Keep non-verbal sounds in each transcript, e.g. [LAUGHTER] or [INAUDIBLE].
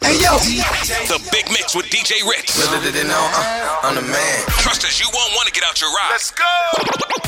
Hey yo, The Big Mix with DJ Ritz. you know, uh, I'm the man. Trust us, you won't want to get out your ride. Let's go.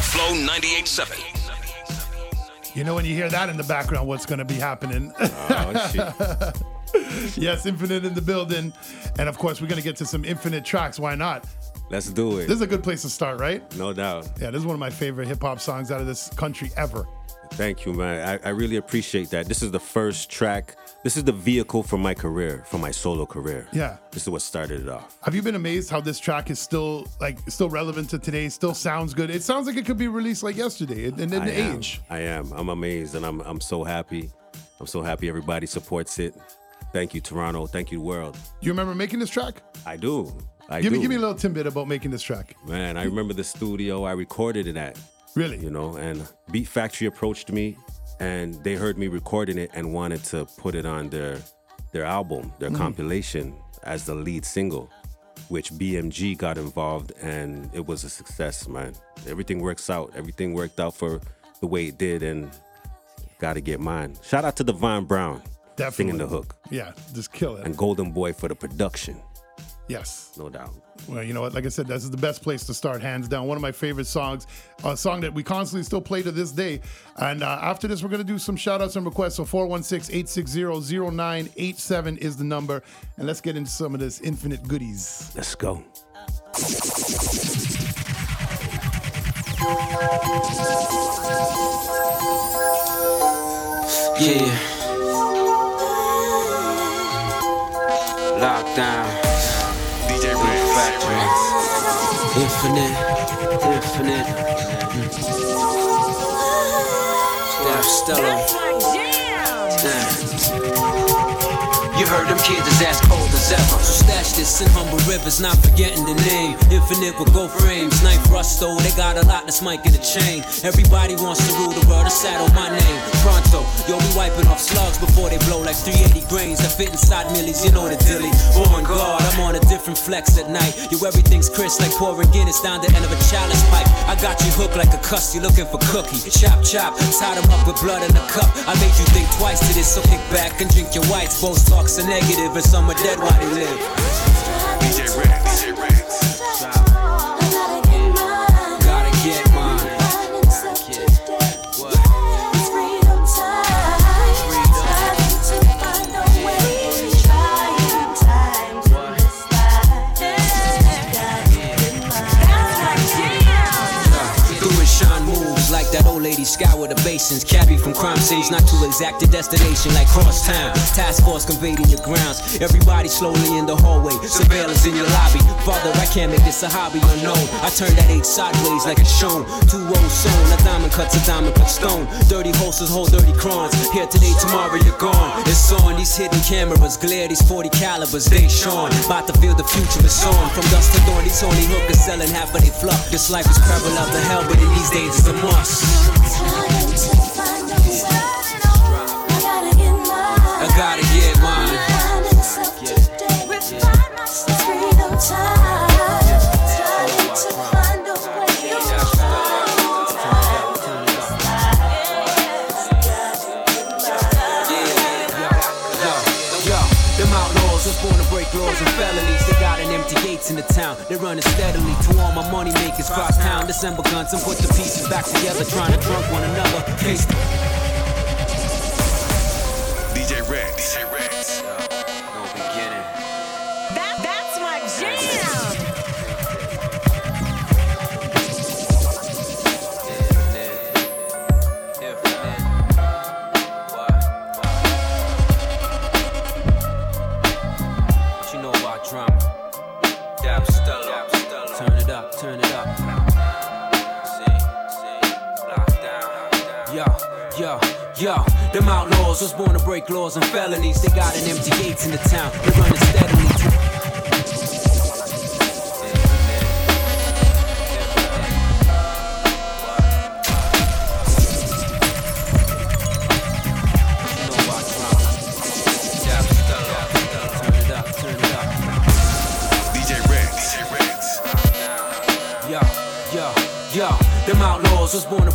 Flow 98.7. You know when you hear that in the background, what's going to be happening? Oh, shit. [LAUGHS] yes, Infinite in the building. And of course, we're going to get to some Infinite tracks. Why not? Let's do it. This is a good place to start, right? No doubt. Yeah, this is one of my favorite hip hop songs out of this country ever. Thank you, man. I, I really appreciate that. This is the first track. This is the vehicle for my career, for my solo career. Yeah. This is what started it off. Have you been amazed how this track is still like still relevant to today? Still sounds good. It sounds like it could be released like yesterday and I the am. age. I am. I'm amazed and I'm I'm so happy. I'm so happy everybody supports it. Thank you, Toronto. Thank you, world. Do you remember making this track? I do. I Give do. me give me a little tidbit about making this track. Man, I remember the studio I recorded it at. Really? you know and beat factory approached me and they heard me recording it and wanted to put it on their their album their Mm. compilation as the lead single which bmg got involved and it was a success man everything works out everything worked out for the way it did and gotta get mine shout out to divine brown Definitely. singing the hook Yeah, just kill it. and golden boy for the production yes. no doubt Well, you know what? Like I said, this is the best place to start, hands down. One of my favorite songs, a song that we constantly still play to this day. And uh, after this, we're going to do some shout outs and requests. So 416 860 0987 is the number. And let's get into some of this infinite goodies. let's go Yeah. Lockdown. Infinite. Infinite. Steph Stella. Heard them kids is as cold as ever. So stash this in humble rivers, not forgetting the name. Infinite with gold frames. Knife rusto, they got a lot that's Mike in the chain. Everybody wants to rule the world, to saddle my name. Pronto, yo, we wiping off slugs before they blow like 380 grains that fit inside millies. You know the dilly. Oh my god, I'm on a different flex at night. Yo, everything's crisp like pouring Guinness down the end of a chalice pipe. I got you hooked like a cuss, you looking for cookie. Chop, chop, tied 'em up with blood in a cup. I made you think twice to this, so kick back and drink your whites. Both talks are negative, and some are dead while they live. DJ Ritz. DJ Ritz. Scour the basins. Cabby from crime scenes, not too exact a destination like crosstown. Task force conveyed in your grounds. Everybody slowly in the hallway. Surveillance in your lobby. Father, I can't make this a hobby unknown. I turn that eight sideways like it's shown. Two rows sewn. A diamond cuts a diamond cut stone. Dirty holsters hold dirty crowns. Here today, tomorrow you're gone. It's on these hidden cameras. Glare these 40 calibers. They shone. About to feel the future is on. From dust to dawn, these only hookers selling half of they fluff. This life is parallel to hell, but in these days it's a must. I an in the town. They're running steadily to all my money makers cross town. December guns and put the pieces back together, trying to drunk one another. Case them outlaws was born to break laws and felonies. They got an empty gates in the town. They running steadily.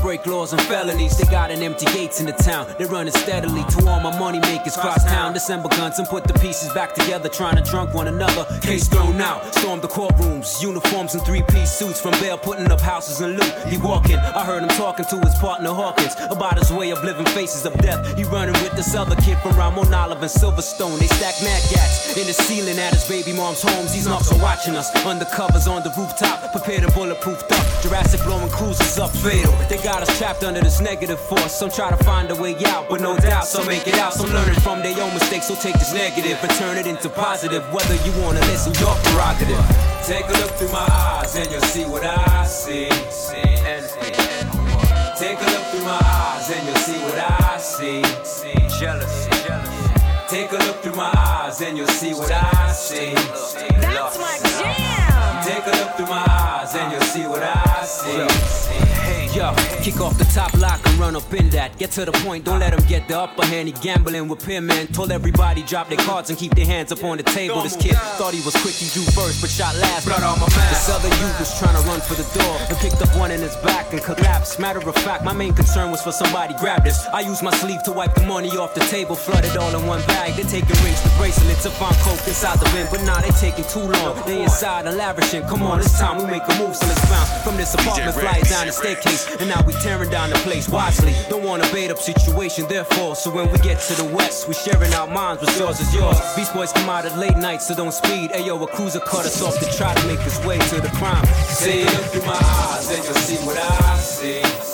Break laws and felonies. They got an empty gates in the town. They're running steadily to all my money makers cross town. December guns and put the pieces back together, trying to drunk one another. Case thrown out, storm the courtrooms, uniforms and three piece suits from bail, putting up houses and loot. He walking, I heard him talking to his partner Hawkins about his way of living faces of death. He running with this other kid from Mount Olive and Silverstone. They stack mad gats in the ceiling at his baby mom's homes. These knocks are watching us under covers on the rooftop, prepared and bulletproofed up. Jurassic blowing cruisers up fatal. They got us trapped under this negative force. Some try to find a way out, but no doubt some make it out. Some learning from their own mistakes, so take this negative and turn it into positive. Whether you wanna listen, your prerogative. Take a look through my eyes and you'll see what I see. Take a look through my eyes and you'll see what I see. Jealousy. Take a look through my eyes and you'll see what I see. That's my jam. Take a look through my eyes and you'll see what I see. Yo, kick off the top lock and run up in that. Get to the point, don't let him get the upper hand. He gambling with man. Told everybody drop their cards and keep their hands up on the table. This kid thought he was quick, he drew first, but shot last. Blood on my This other youth was trying to run for the door and picked up one in his back and collapsed. Matter of fact, my main concern was for somebody grab this. I used my sleeve to wipe the money off the table, flooded all in one bag. They're taking rings, the bracelets, if I'm coke inside the bin, but nah, they taking too long. They inside and lavishing. Come on, it's time we make a move, so let's bounce from this apartment, fly down the staircase, and now we tearing down the place wisely. Don't want a bait up situation, therefore. So when we get to the west, we sharing our minds, what's yours is yours. Beast boys come out at late night, so don't speed. Ayo, a cruiser cut us off to try to make his way to the crime. See, look through my eyes, and you'll see what I see.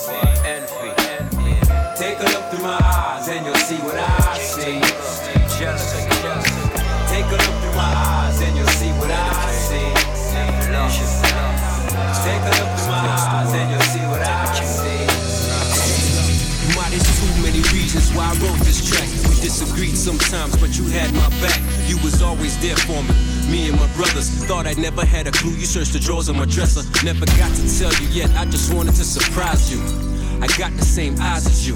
Disagreed sometimes, but you had my back. You was always there for me. Me and my brothers thought I never had a clue. You searched the drawers of my dresser. Never got to tell you yet. I just wanted to surprise you. I got the same eyes as you.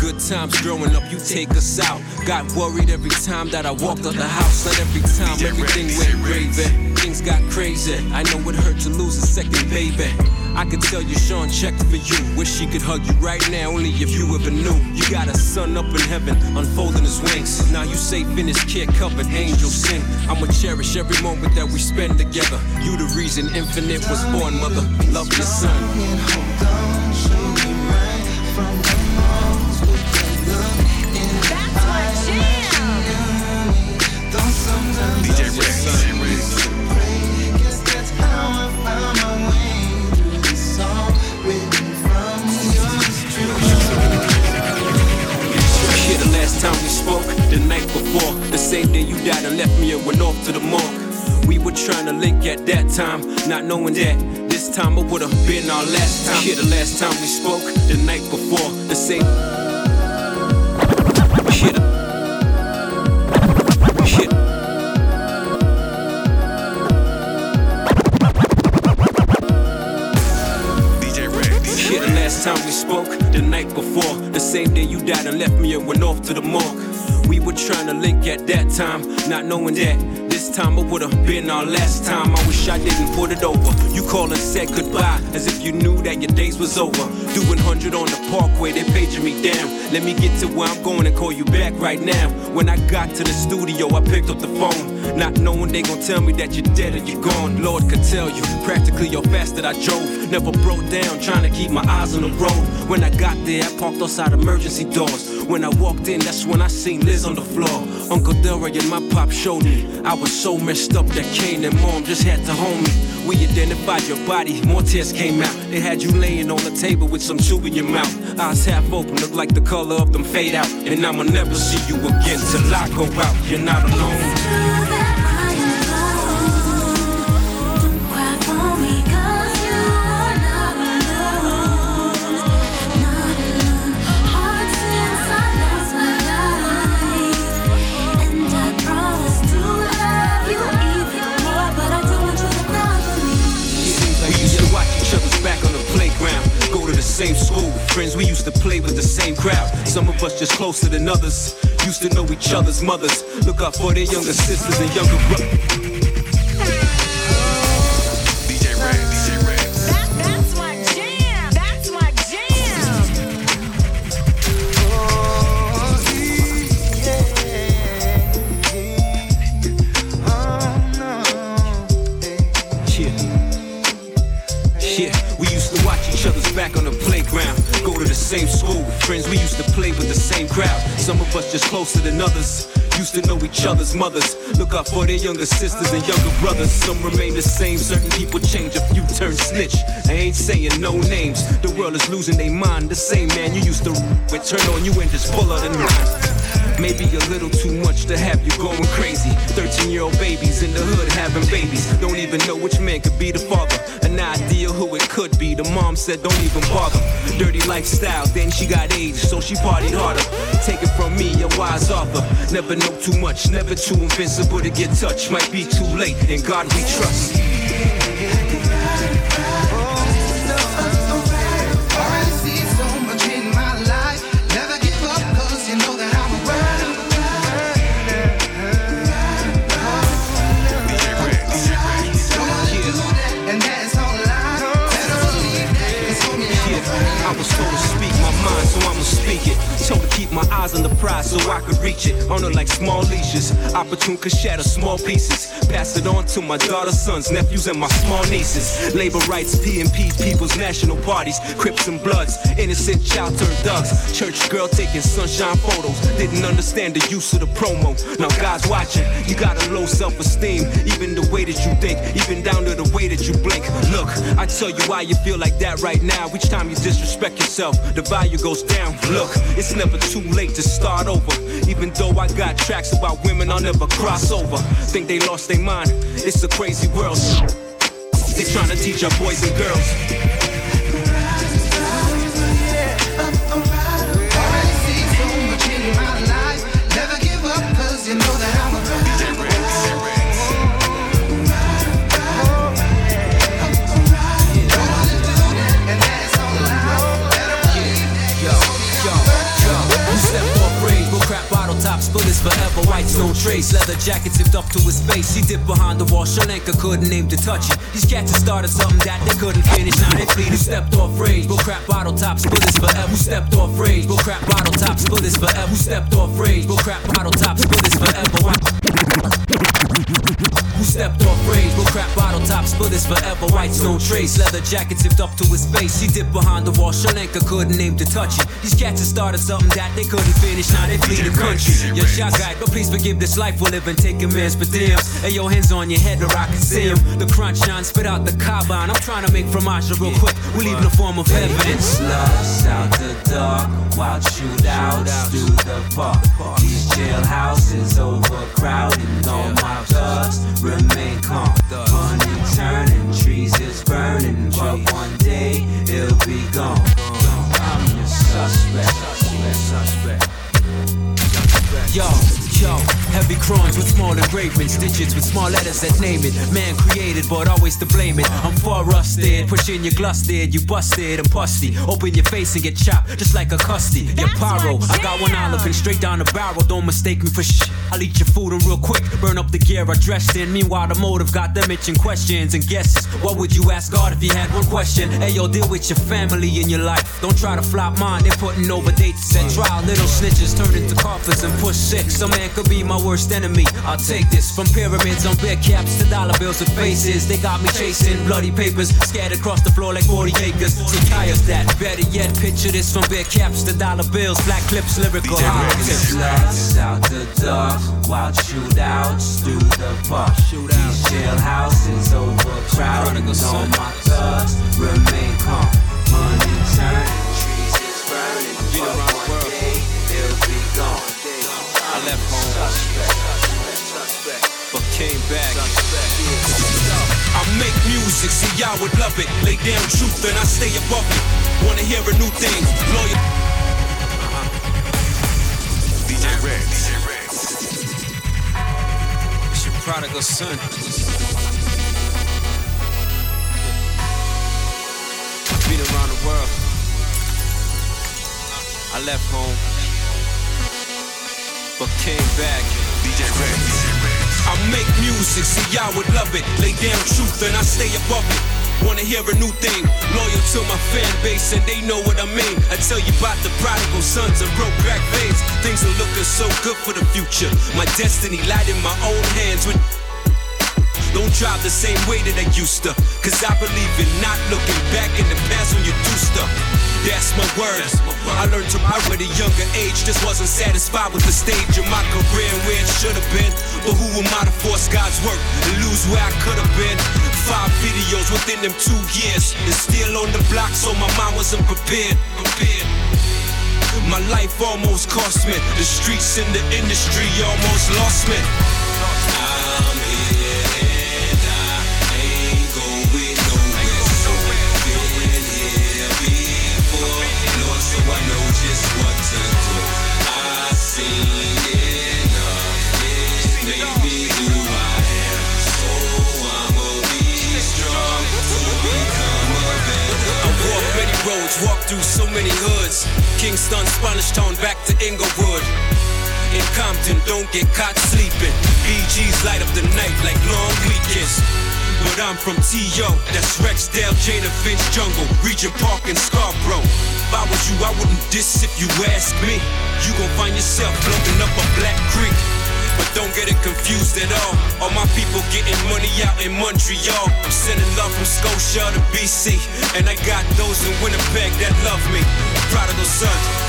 Good times growing up, you take us out. Got worried every time that I walked out the house. Not every time everything went gravy. Things got crazy. I know it hurt to lose a second baby. I could tell you Sean checked for you. Wish he could hug you right now, only if you ever knew. You got a son up in heaven, unfolding his wings. Now you safe in his care covered, angels sing. I'ma cherish every moment that we spend together. You the reason infinite was born, mother. Love your son. That's my jam. DJ Ritz. Died and left me and went off to the morgue. We were trying to link at that time, not knowing that this time it would have been our last time. The last time we spoke, the night before. The same. Time we spoke, the night before. The same day you died and left me and went off to the morgue. We were trying to link at that time, not knowing that this time it would have been our last time. I wish I didn't put it over. You called and said goodbye, as if you knew that your days was over. Doing 100 on the parkway, they paging me down. Let me get to where I'm going and call you back right now. When I got to the studio, I picked up the phone, not knowing they gon' tell me that you're dead or you're gone. Lord could tell you, practically how fast that I drove. Never broke down, trying to keep my eyes on the road. When I got there, I parked outside emergency doors. When I walked in, that's when I seen Liz on the floor. Uncle Delroy and my pop showed me. I was so messed up that Kane and mom just had to hold me. We identified your body, more tears came out. They had you laying on the table with some tube in your mouth. Eyes half open, look like the color of them fade out. And I'ma never see you again till I go out. You're not alone. Friends, we used to play with the same crowd. Some of us just closer than others. Used to know each other's mothers. Look out for their younger sisters and younger brothers. Friends. We used to play with the same crowd. Some of us just closer than others. Used to know each other's mothers. Look out for their younger sisters and younger brothers. Some remain the same. Certain people change. A few turn snitch. I ain't saying no names. The world is losing their mind. The same man you used to with turn on you and just pull out a knife. Maybe a little too much to have you going crazy. 13 year old babies in the hood having babies. Don't even know which man could be the father. An idea who it could be. The mom said, don't even bother. Dirty lifestyle, then she got age, so she partied harder. Take it from me, a wise author. Never know too much, never too invincible to get touched. Might be too late, in God we trust. My eyes on the prize so I could reach it. On her like small leashes. Opportune could shatter small pieces. Pass it on to my daughter, sons, nephews, and my small nieces. Labor rights, PNPs, people's national parties. Crips and Bloods, innocent child turned thugs. Church girl taking sunshine photos. Didn't understand the use of the promo. Now God's watching. You got a low self esteem. Even the way that you think, even down to the way that you blink. Look, I tell you why you feel like that right now. Each time you disrespect yourself, the value goes down. Look, it's never too late to start over. Even though I got tracks about women, I'll never cross over. Think they lost their mind. It's a crazy world. They trying to teach our boys and girls. Trace. Leather jacket zipped up to his face. He dipped behind the wall, Shalenka couldn't aim to touch it. These cats had started something that they couldn't finish. Now they fleet. You stepped off rage, bull crap bottle tops, top splitters forever. Who stepped off rage, bull crap bottle tops, top splitters forever. Who stepped off rage, bull crap bottle tops, top splitters forever. Who stepped off rage? Bull crap bottle top splitters forever. Whites no trace. Leather jacket zipped up to his face. He dipped behind the wall. Shalenka couldn't aim to touch it. These cats had started something that they couldn't finish. Now they flee the country. Your shot guy, but please forgive this life we're living. Taking man's per diems. Hey, your hands on your head or I can see him. The crunch shine, spit out the carbine. I'm trying to make fromage real quick. We leave no form of evidence. Slugs out the dark, wild shootouts through the park. These jailhouses overcrowded, all my thugs remain calm. Money turning, trees is burning, but one day it'll be gone. I'm your suspect. suspect. Yo, yo, heavy crimes with small engravings, digits with small letters that name it. Man created, but always to blame it. I'm far rusted, pushing your glusted, you busted and pusty. Open your face and get chopped, just like a custy. Your pyro, I got one eye looking straight down the barrel. Don't mistake me for shit. I'll eat your food and real quick, burn up the gear I dressed in. Meanwhile, the motive got them itching questions and guesses. What would you ask God if you had one question? Hey, yo, deal with your family in your life. Don't try to flop mine, they're putting over dates at trial. Little snitches turn into coffins and push six. Some man could be my worst enemy. I'll take this from pyramids on big caps to dollar bills with faces. They got me chasing bloody papers, scattered across the floor like 40 acres. Of that. Better yet, picture this from big caps to dollar bills, black clips, lyrical. Slugs out the dark, wild shootouts through the park. These jailhouses overcrowded, all my thugs remain calm. Money turning, trees is burning, left home, but came back. I make music, see y'all would love it. Lay down truth and I stay above it. Wanna hear a new thing? Lawyer. DJ Red. DJ Red. It's your prodigal son. Been around the world. I left home, came back. DJ Red. I make music, see y'all would love it. Lay down truth and I stay above it. Wanna hear a new thing? Loyal to my fan base and they know what I mean. I tell you about the prodigal sons and broke back veins. Things are looking so good for the future. My destiny light in my own hands with Don't drive the same way that I used to. Cause I believe in not looking back in the past when you do stuff. That's my word. I learned to my at a younger age. Just wasn't satisfied with the stage of my career and where it should have been. But who am I to force God's work and lose where I could have been? Five videos within them two years. And still on the block, so my mind wasn't prepared. Prepared. My life almost cost me. The streets in the industry almost lost me. To Inglewood. In Compton, don't get caught sleeping. BG's light up the night like long weekends. But I'm from T.O., that's Rexdale, Jane Finch Jungle, Regent Park and Scarborough. If I was you, I wouldn't diss if you ask me. You gon' find yourself floating up a Black Creek. But don't get it confused at all. All my people getting money out in Montreal. I'm sending love from Scotia to BC. And I got those in Winnipeg that love me. Prodigal sons.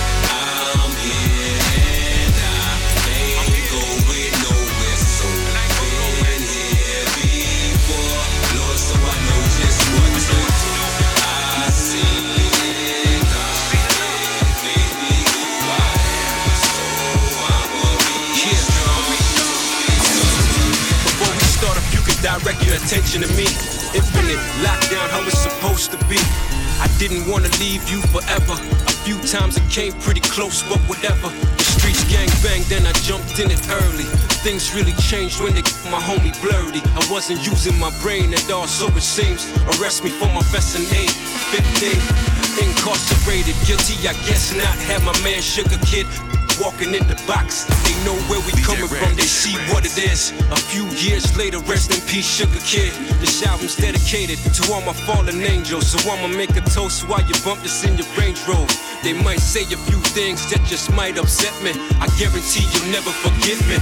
Attention to me. Infinite lockdown, how it's supposed to be. Didn't wanna leave you forever. A few times it came pretty close, but whatever. The streets gang banged, then I jumped in it early. Things really changed when they got my homie blurry. I wasn't using my brain at all, so it seems. Arrest me for my best in eight, 15. Incarcerated, guilty, I guess not. Had my man Sugar Kid walking in the box. They know where we coming from, they see what it is. A few years later, rest in peace, Sugar Kid. This album's dedicated to all my fallen angels. So I'ma make a toast while you bump this in your Range Rover. They might say a few things that just might upset me. I guarantee you'll never forget me.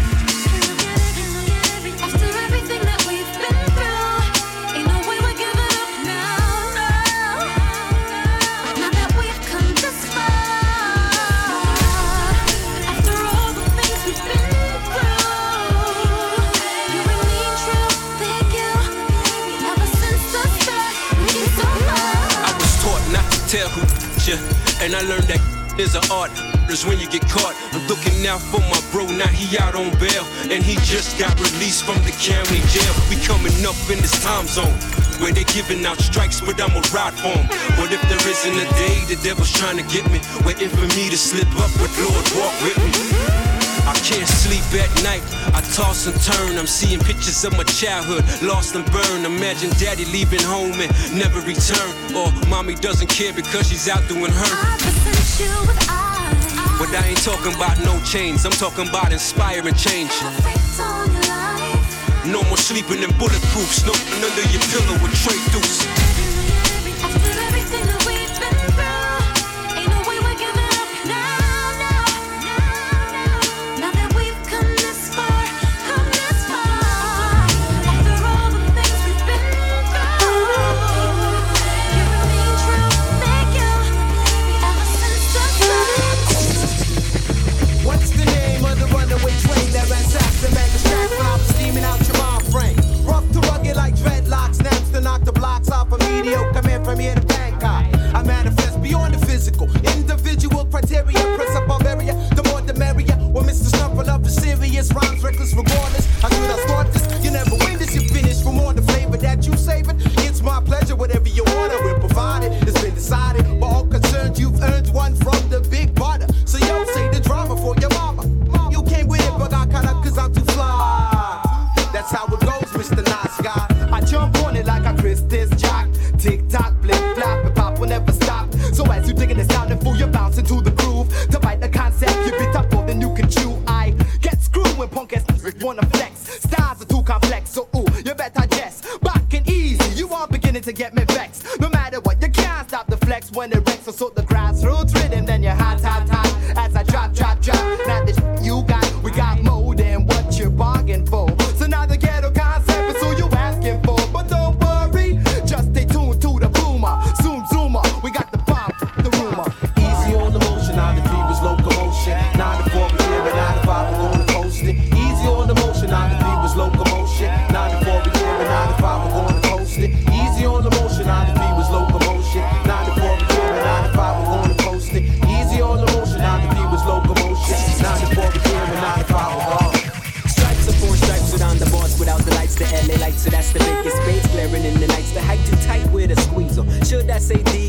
And I learned that is an art. Is when you get caught. I'm looking out for my bro, now he out on bail, and he just got released from the county jail. We coming up in this time zone where they giving out strikes, but I'ma ride for 'em. What if there isn't a day the devil's trying to get me? Waiting for me to slip up, but Lord walk with me. I can't sleep at night. I toss and turn. I'm seeing pictures of my childhood, lost and burned. Imagine daddy leaving home and never return. Or mommy doesn't care because she's out doing her. I present you with eyes. But I ain't talking about no chains. I'm talking about inspiring change. Faith on your life. No more sleeping in bulletproofs. No under your pillow with tray deuce.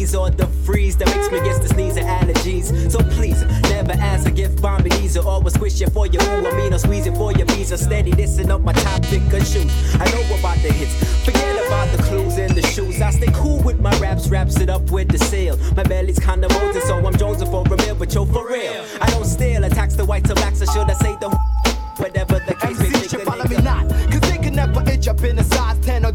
sneeze or the freeze that makes me get the sneeze and allergies. So please, never ask a gift bomb ease or always wish it for your ooh, I mean, or squeeze it for your visa. Steady listen up my topic of shoes. I know about the hits, forget about the clues and the shoes. I stay cool with my raps, wraps it up with the sale. My belly's kinda bulging, so I'm jonesing for a meal, but yo, for real. I don't steal, I tax the white to or should I say the whatever the case may be. follow me not, cause they can never itch up in a size 10 or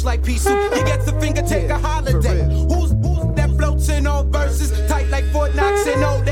clutch like Pisu. He gets a finger, take a holiday. Who's who's that floats in all verses? Tight like Fort Knox and all.